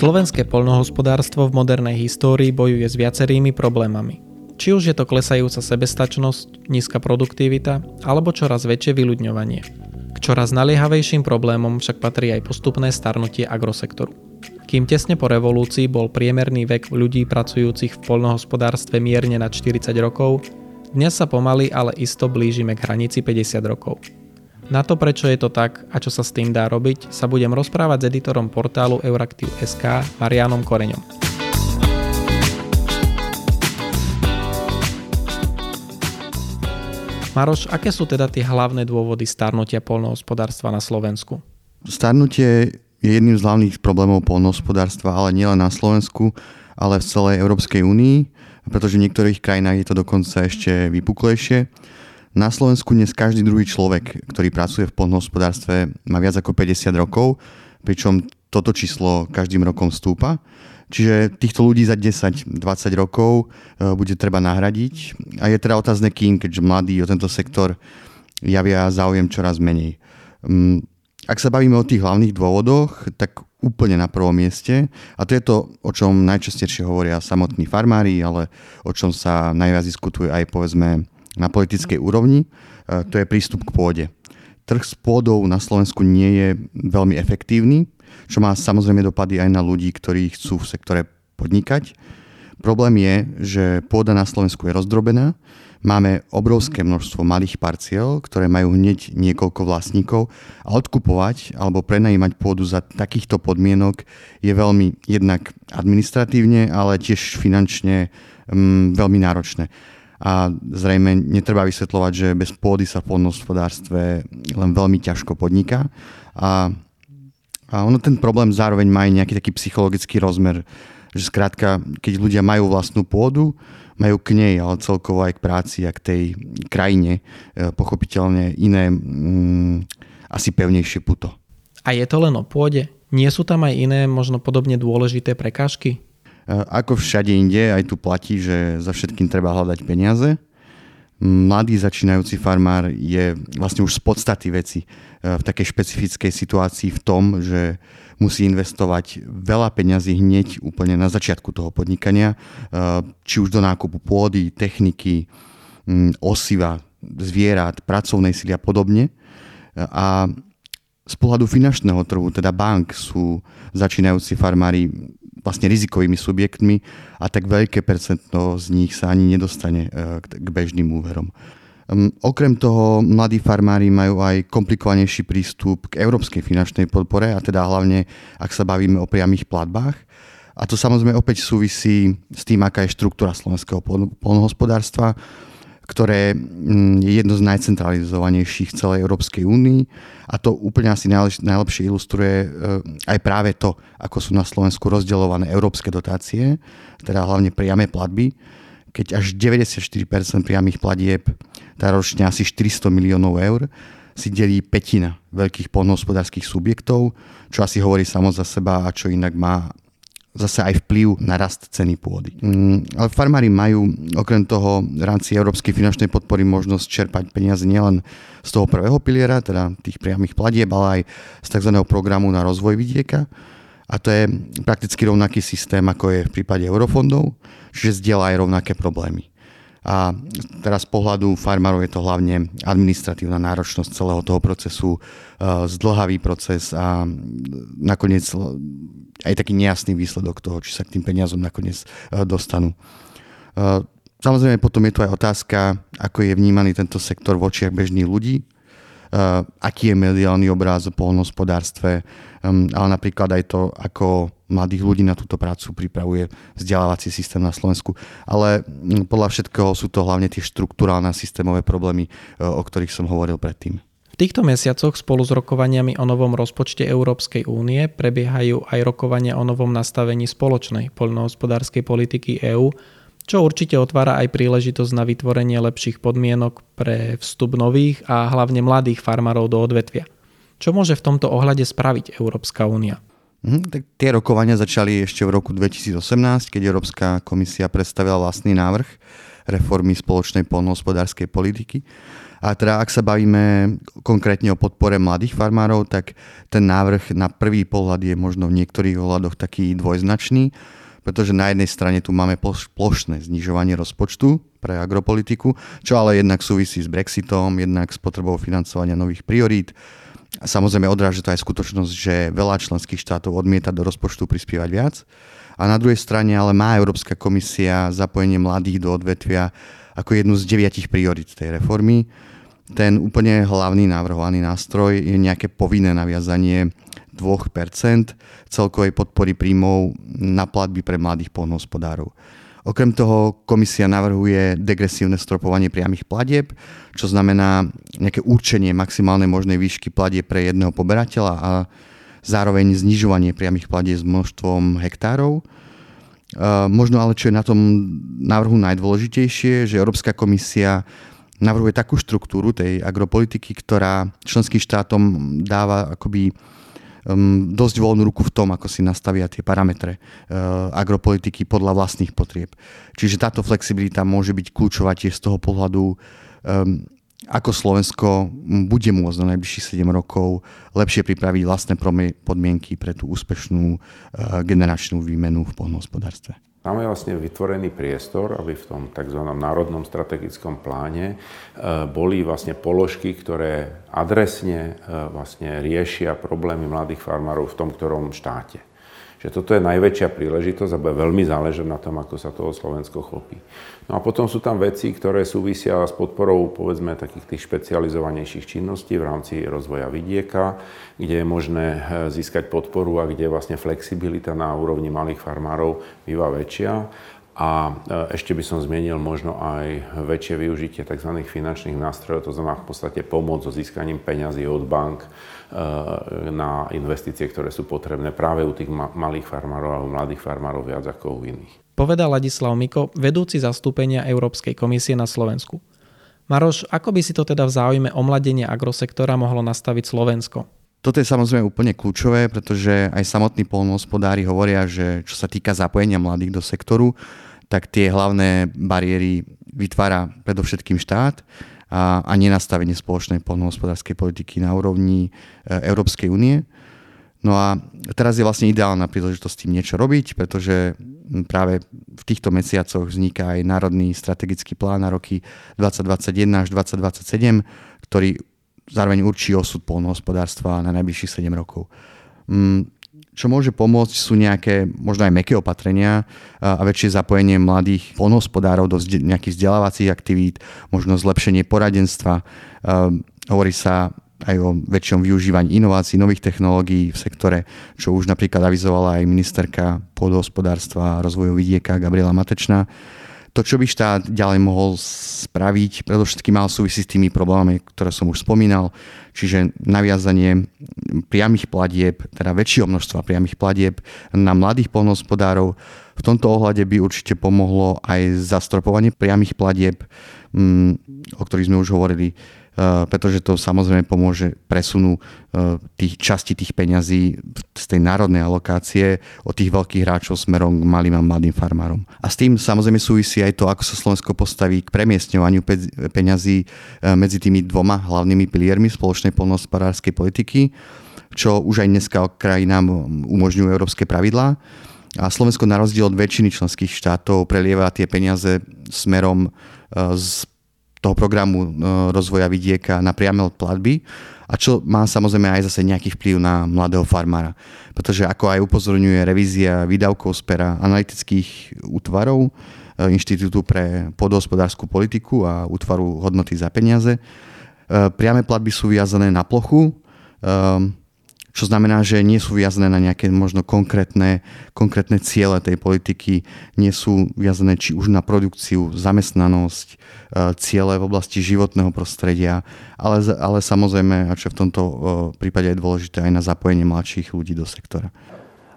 Slovenské poľnohospodárstvo v modernej histórii bojuje s viacerými problémami. Či už je to klesajúca sebestačnosť, nízka produktivita alebo čoraz väčšie vyľudňovanie. K čoraz naliehavejším problémom však patrí aj postupné starnutie agrosektoru. Kým tesne po revolúcii bol priemerný vek ľudí pracujúcich v poľnohospodárstve mierne nad 40 rokov, dnes sa pomaly, ale isto blížime k hranici 50 rokov. Na to, prečo je to tak a čo sa s tým dá robiť, sa budem rozprávať s editorom portálu Euraktiv.sk Marianom Koreňom. Maroš, aké sú teda tie hlavné dôvody starnutia polnohospodárstva na Slovensku? Starnutie je jedným z hlavných problémov polnohospodárstva, ale nielen na Slovensku, ale v celej Európskej únii, pretože v niektorých krajinách je to dokonca ešte vypuklejšie. Na Slovensku dnes každý druhý človek, ktorý pracuje v poľnohospodárstve, má viac ako 50 rokov, pričom toto číslo každým rokom stúpa. Čiže týchto ľudí za 10-20 rokov e, bude treba nahradiť. A je teda otázne kým, keďže mladí o tento sektor javia záujem čoraz menej. Mm, ak sa bavíme o tých hlavných dôvodoch, tak úplne na prvom mieste. A to je to, o čom najčastejšie hovoria samotní farmári, ale o čom sa najviac diskutuje aj povedzme na politickej úrovni, e, to je prístup k pôde. Trh s pôdou na Slovensku nie je veľmi efektívny, čo má samozrejme dopady aj na ľudí, ktorí chcú v sektore podnikať. Problém je, že pôda na Slovensku je rozdrobená, máme obrovské množstvo malých parciel, ktoré majú hneď niekoľko vlastníkov a odkupovať alebo prenajímať pôdu za takýchto podmienok je veľmi jednak administratívne, ale tiež finančne um, veľmi náročné a zrejme netreba vysvetľovať, že bez pôdy sa v poľnohospodárstve len veľmi ťažko podniká a, a ono ten problém zároveň má aj nejaký taký psychologický rozmer, že skrátka, keď ľudia majú vlastnú pôdu, majú k nej, ale celkovo aj k práci a k tej krajine e, pochopiteľne iné, mm, asi pevnejšie puto. A je to len o pôde? Nie sú tam aj iné, možno podobne dôležité prekážky? Ako všade inde, aj tu platí, že za všetkým treba hľadať peniaze. Mladý začínajúci farmár je vlastne už z podstaty veci e, v takej špecifickej situácii v tom, že musí investovať veľa peňazí hneď úplne na začiatku toho podnikania, e, či už do nákupu pôdy, techniky, osiva, zvierat, pracovnej sily a podobne. A z pohľadu finančného trhu, teda bank, sú začínajúci farmári vlastne rizikovými subjektmi a tak veľké percento z nich sa ani nedostane e, k bežným úverom. Okrem toho, mladí farmári majú aj komplikovanejší prístup k európskej finančnej podpore, a teda hlavne, ak sa bavíme o priamých platbách. A to samozrejme opäť súvisí s tým, aká je štruktúra slovenského polnohospodárstva ktoré mm, je jedno z najcentralizovanejších v celej Európskej únii. A to úplne asi najlepšie ilustruje e, aj práve to, ako sú na Slovensku rozdeľované európske dotácie, teda hlavne priame platby, keď až 94% priamých platieb, teda ročne asi 400 miliónov eur, si delí petina veľkých polnohospodárských subjektov, čo asi hovorí samo za seba a čo inak má zase aj vplyv na rast ceny pôdy. Mm, ale farmári majú okrem toho v rámci Európskej finančnej podpory možnosť čerpať peniaze nielen z toho prvého piliera, teda tých priamých platieb, ale aj z tzv. programu na rozvoj vidieka. A to je prakticky rovnaký systém, ako je v prípade eurofondov, čiže zdieľa aj rovnaké problémy. A teraz z pohľadu farmárov je to hlavne administratívna náročnosť celého toho procesu, e, zdlhavý proces a nakoniec aj taký nejasný výsledok toho, či sa k tým peniazom nakoniec e, dostanú. E, samozrejme potom je tu aj otázka, ako je vnímaný tento sektor v očiach bežných ľudí, aký je mediálny obráz o polnohospodárstve, ale napríklad aj to, ako mladých ľudí na túto prácu pripravuje vzdelávací systém na Slovensku. Ale mm, podľa všetkého sú to hlavne tie štruktúrálne systémové problémy, e, o ktorých som hovoril predtým. V týchto mesiacoch spolu s rokovaniami o novom rozpočte Európskej únie prebiehajú aj rokovania o novom nastavení spoločnej poľnohospodárskej politiky EÚ, čo určite otvára aj príležitosť na vytvorenie lepších podmienok pre vstup nových a hlavne mladých farmárov do odvetvia. Čo môže v tomto ohľade spraviť Európska únia? Mhm, tak tie rokovania začali ešte v roku 2018, keď Európska komisia predstavila vlastný návrh reformy spoločnej polnohospodárskej politiky. A teda ak sa bavíme konkrétne o podpore mladých farmárov, tak ten návrh na prvý pohľad je možno v niektorých ohľadoch taký dvojznačný, pretože na jednej strane tu máme plošné znižovanie rozpočtu pre agropolitiku, čo ale jednak súvisí s Brexitom, jednak s potrebou financovania nových priorít. Samozrejme odráža to aj skutočnosť, že veľa členských štátov odmieta do rozpočtu prispievať viac. A na druhej strane ale má Európska komisia zapojenie mladých do odvetvia ako jednu z deviatich priorit tej reformy ten úplne hlavný navrhovaný nástroj je nejaké povinné naviazanie 2% celkovej podpory príjmov na platby pre mladých polnohospodárov. Okrem toho komisia navrhuje degresívne stropovanie priamých platieb, čo znamená nejaké určenie maximálnej možnej výšky platieb pre jedného poberateľa a zároveň znižovanie priamých platieb s množstvom hektárov. Možno ale, čo je na tom návrhu najdôležitejšie, že Európska komisia navrhuje takú štruktúru tej agropolitiky, ktorá členským štátom dáva akoby um, dosť voľnú ruku v tom, ako si nastavia tie parametre uh, agropolitiky podľa vlastných potrieb. Čiže táto flexibilita môže byť kľúčová tiež z toho pohľadu, um, ako Slovensko bude môcť na najbližších 7 rokov lepšie pripraviť vlastné podmienky pre tú úspešnú uh, generačnú výmenu v poľnohospodárstve. Máme vlastne vytvorený priestor, aby v tom tzv. národnom strategickom pláne e, boli vlastne položky, ktoré adresne e, vlastne riešia problémy mladých farmárov v tom ktorom štáte že toto je najväčšia príležitosť a bude veľmi záležať na tom, ako sa toho Slovensko chopí. No a potom sú tam veci, ktoré súvisia s podporou povedzme takých tých špecializovanejších činností v rámci rozvoja vidieka, kde je možné eh, získať podporu a kde vlastne flexibilita na úrovni malých farmárov býva väčšia. A eh, ešte by som zmienil možno aj väčšie využitie tzv. finančných nástrojov, to znamená v podstate pomoc so získaním peňazí od bank, Eh, na investície, ktoré sú potrebné práve u tých malých farmárov alebo mladých farmárov viac ako u iných. Povedal Ladislav Miko, vedúci zastúpenia Európskej komisie na Slovensku. Maroš, ako by si to teda v záujme omladenia agrosektora mohlo nastaviť Slovensko? Toto je samozrejme úplne kľúčové, pretože aj samotní polnohospodári hovoria, že čo sa týka zapojenia mladých do sektoru, tak tie hlavné bariéry vytvára predovšetkým štát a, a nenastavenie spoločnej poľnohospodárskej politiky na úrovni e, Európskej únie. No a teraz je vlastne ideálna príležitosť tým niečo robiť, pretože práve v týchto mesiacoch vzniká aj Národný strategický plán na roky 2021 až 2027, ktorý zároveň určí osud polnohospodárstva na najbližších 7 rokov. Čo môže pomôcť sú nejaké možno aj meké opatrenia a väčšie zapojenie mladých polnohospodárov do nejakých vzdelávacích aktivít, možno zlepšenie poradenstva. Hovorí sa aj o väčšom využívaní inovácií, nových technológií v sektore, čo už napríklad avizovala aj ministerka pôdohospodárstva a rozvoju vidieka Gabriela Matečná to, čo by štát ďalej mohol spraviť, predovšetkým mal súvisí s tými problémami, ktoré som už spomínal, čiže naviazanie priamých platieb, teda väčšieho množstva priamých platieb na mladých polnohospodárov. V tomto ohľade by určite pomohlo aj zastropovanie priamých platieb, mm, o ktorých sme už hovorili, pretože to samozrejme pomôže presunu eh, tých časti tých peňazí z tej národnej alokácie od tých veľkých hráčov smerom k malým a mladým farmárom. A s tým samozrejme súvisí aj to, ako sa Slovensko postaví k premiestňovaniu peňazí eh, medzi tými dvoma hlavnými piliermi spoločnej polnohospodárskej politiky, čo už aj dneska krajinám umožňujú európske pravidlá. A Slovensko na rozdiel od väčšiny členských štátov prelieva tie peniaze smerom z toho programu e, rozvoja vidieka na priame platby a čo má samozrejme aj zase nejaký vplyv na mladého farmára. Pretože ako aj upozorňuje revízia výdavkov z pera analytických útvarov e, Inštitútu pre podhospodárskú politiku a útvaru hodnoty za peniaze, e, priame platby sú viazané na plochu, čo znamená, že nie sú viazané na nejaké možno konkrétne, konkrétne ciele tej politiky, nie sú viazané či už na produkciu, zamestnanosť, e, ciele v oblasti životného prostredia, ale, ale samozrejme, a čo v tomto e, prípade je dôležité, aj na zapojenie mladších ľudí do sektora.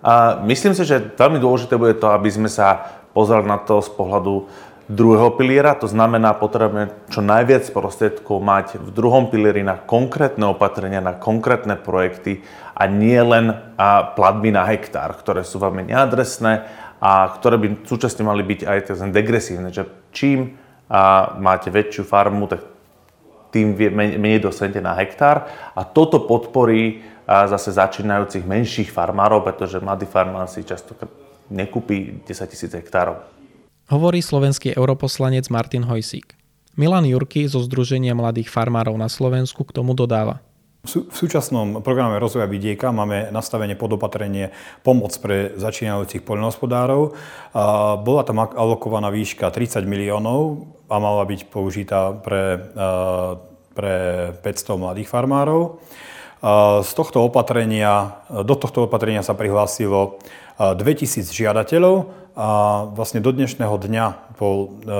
A myslím si, že veľmi dôležité bude to, aby sme sa pozreli na to z pohľadu druhého piliera, to znamená, potrebujeme čo najviac prostriedkov mať v druhom pilieri na konkrétne opatrenia, na konkrétne projekty a nie len platby na hektár, ktoré sú veľmi neadresné a ktoré by súčasne mali byť aj degresívne, že čím máte väčšiu farmu, tak tým menej dostanete na hektár a toto podporí zase začínajúcich menších farmárov, pretože mladý farmár si často nekúpi 10 tisíc hektárov. Hovorí slovenský europoslanec Martin Hojsík. Milan Jurky zo Združenia mladých farmárov na Slovensku k tomu dodáva. V súčasnom programe rozvoja vidieka máme nastavenie podopatrenie pomoc pre začínajúcich poľnohospodárov. Bola tam alokovaná výška 30 miliónov a mala byť použitá pre, pre 500 mladých farmárov. Z tohto opatrenia, do tohto opatrenia sa prihlásilo 2000 žiadateľov a vlastne do dnešného dňa po, e,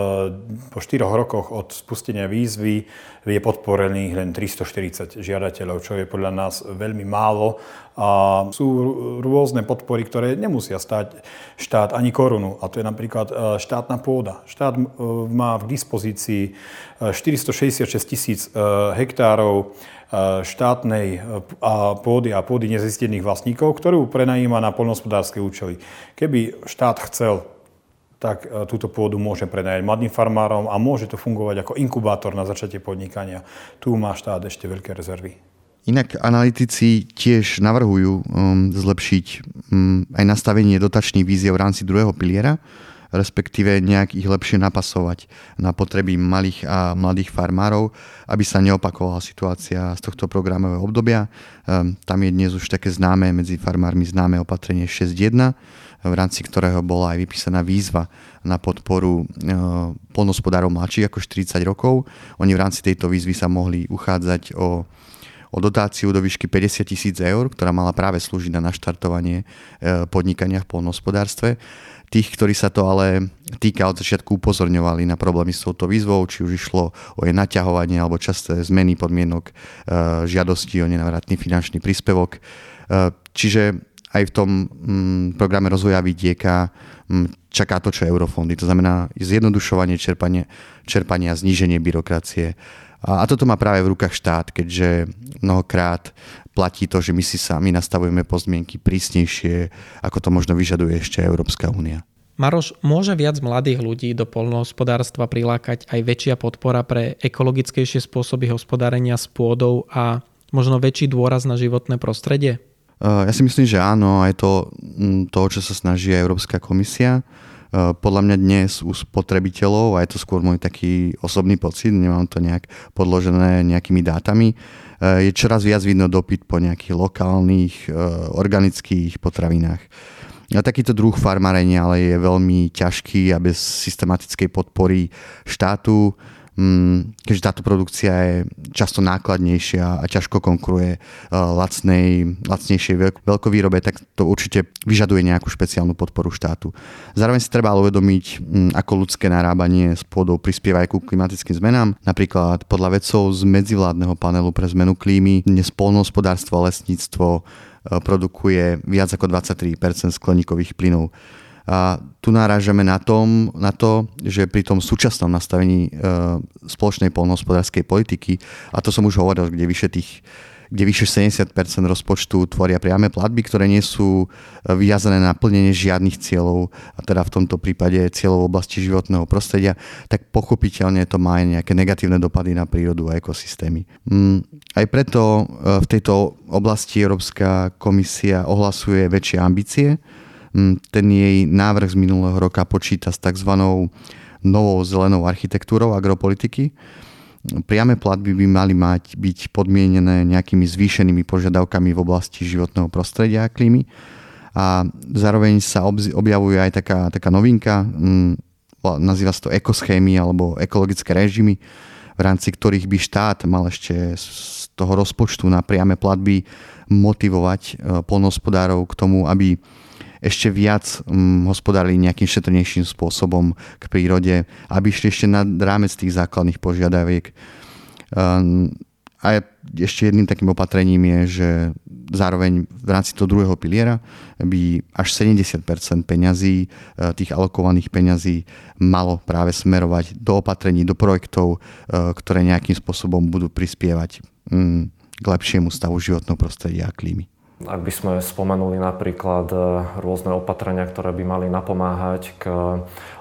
po 4 rokoch od spustenia výzvy je podporených len 340 žiadateľov, čo je podľa nás veľmi málo. A sú rôzne podpory, ktoré nemusia stať štát ani korunu. A to je napríklad e, štátna pôda. Štát e, má k dispozícii 466 tisíc hektárov štátnej pôdy a pôdy nezistených vlastníkov, ktorú prenajíma na poľnohospodárske účely. Keby štát chcel, tak e, túto pôdu môže prenajať mladým farmárom a môže to fungovať ako inkubátor na začatie podnikania. Tu má štát ešte veľké rezervy. Inak analytici tiež navrhujú um, zlepšiť um, aj nastavenie dotačných víziev v rámci druhého piliera, respektíve nejak ich lepšie napasovať na potreby malých a mladých farmárov, aby sa neopakovala situácia z tohto programového obdobia. Ehm, tam je dnes už také známe, medzi farmármi známe opatrenie 6.1, v rámci ktorého bola aj vypísaná výzva na podporu ehm, polnospodárov mladších ako 40 rokov. Oni v rámci tejto výzvy sa mohli uchádzať o o dotáciu do výšky 50 tisíc eur, ktorá mala práve slúžiť na naštartovanie ehm, podnikania v polnohospodárstve. Tých, ktorí sa to ale týka od začiatku upozorňovali na problémy s touto výzvou, či už išlo o jej naťahovanie alebo časté zmeny podmienok e, žiadosti o nenavratný finančný príspevok. E, čiže aj v tom mm, programe rozvoja vidieka mm, čaká to, čo eurofondy. To znamená zjednodušovanie čerpania, čerpania zníženie byrokracie. A, toto má práve v rukách štát, keďže mnohokrát platí to, že my si sami nastavujeme podmienky prísnejšie, ako to možno vyžaduje ešte Európska únia. Maroš, môže viac mladých ľudí do polnohospodárstva prilákať aj väčšia podpora pre ekologickejšie spôsoby hospodárenia s pôdou a možno väčší dôraz na životné prostredie? Ja si myslím, že áno, aj to, to čo sa snaží Európska komisia. Podľa mňa dnes u spotrebiteľov, a je to skôr môj taký osobný pocit, nemám to nejak podložené nejakými dátami, je čoraz viac vidno dopyt po nejakých lokálnych, e, organických potravinách. A takýto druh farmárenia ale je veľmi ťažký a bez systematickej podpory štátu keďže táto produkcia je často nákladnejšia a ťažko konkuruje uh, lacnej, lacnejšej veľkovýrobe, tak to určite vyžaduje nejakú špeciálnu podporu štátu. Zároveň si treba uvedomiť, mm, ako ľudské narábanie s pôdou prispieva aj ku klimatickým zmenám. Napríklad podľa vedcov z medzivládneho panelu pre zmenu klímy dnes polnohospodárstvo a lesníctvo uh, produkuje viac ako 23% skleníkových plynov. A tu narážame na, tom, na to, že pri tom súčasnom nastavení e, spoločnej polnohospodárskej politiky, a to som už hovoril, kde vyše tých kde vyše 70 rozpočtu tvoria priame platby, ktoré nie sú e, vyjazané na plnenie žiadnych cieľov, a teda v tomto prípade cieľov v oblasti životného prostredia, tak pochopiteľne to má aj nejaké negatívne dopady na prírodu a ekosystémy. Mm, aj preto e, v tejto oblasti Európska komisia ohlasuje väčšie ambície, ten jej návrh z minulého roka počíta s tzv. novou zelenou architektúrou agropolitiky. Priame platby by mali mať byť podmienené nejakými zvýšenými požiadavkami v oblasti životného prostredia a klímy. A zároveň sa objavuje aj taká, taká novinka, mm, nazýva sa to ekoschémy alebo ekologické režimy, v rámci ktorých by štát mal ešte z toho rozpočtu na priame platby motivovať e, polnohospodárov k tomu, aby ešte viac um, hospodárili nejakým šetrnejším spôsobom k prírode, aby išli ešte nad rámec tých základných požiadaviek. Um, a ešte jedným takým opatrením je, že zároveň v rámci toho druhého piliera by až 70 peňazí, e, tých alokovaných peňazí malo práve smerovať do opatrení, do projektov, e, ktoré nejakým spôsobom budú prispievať mm, k lepšiemu stavu životného prostredia a klímy. Ak by sme spomenuli napríklad e, rôzne opatrenia, ktoré by mali napomáhať k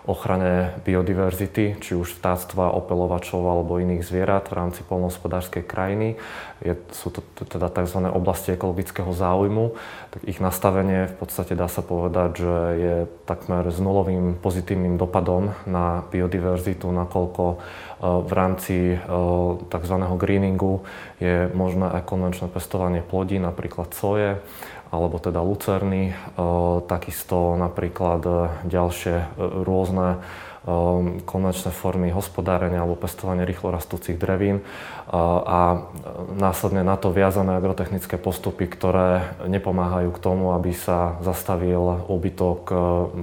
ochrane biodiverzity, či už vtáctva, opelovačov alebo iných zvierat v rámci polnohospodárskej krajiny. Je, sú to teda tzv. oblasti ekologického záujmu. Tak ich nastavenie v podstate dá sa povedať, že je takmer s nulovým pozitívnym dopadom na biodiverzitu, nakoľko e, v rámci e, tzv. greeningu je možné aj konvenčné pestovanie plodí, napríklad soje, alebo teda lucerny, e, takisto napríklad ďalšie rôzne konvenčné formy hospodárenia alebo pestovania rýchlo rastúcich drevín a následne na to viazané agrotechnické postupy, ktoré nepomáhajú k tomu, aby sa zastavil úbytok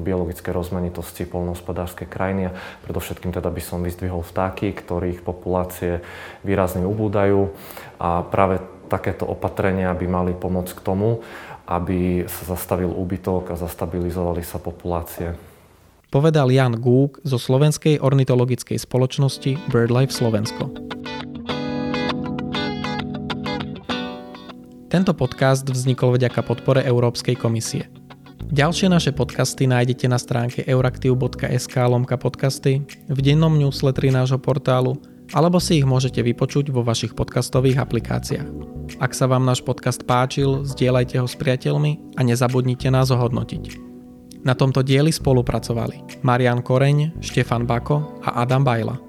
biologickej rozmanitosti polnohospodárskej krajiny. A predovšetkým teda by som vyzdvihol vtáky, ktorých populácie výrazne ubúdajú a práve takéto opatrenia by mali pomôcť k tomu, aby sa zastavil úbytok a zastabilizovali sa populácie. Povedal Jan Gúk zo Slovenskej ornitologickej spoločnosti BirdLife Slovensko. Tento podcast vznikol vďaka podpore Európskej komisie. Ďalšie naše podcasty nájdete na stránke euraktiv.sk lomka podcasty, v dennom newsletteri nášho portálu alebo si ich môžete vypočuť vo vašich podcastových aplikáciách. Ak sa vám náš podcast páčil, zdieľajte ho s priateľmi a nezabudnite nás ohodnotiť. Na tomto dieli spolupracovali Marian Koreň, Štefan Bako a Adam Bajla.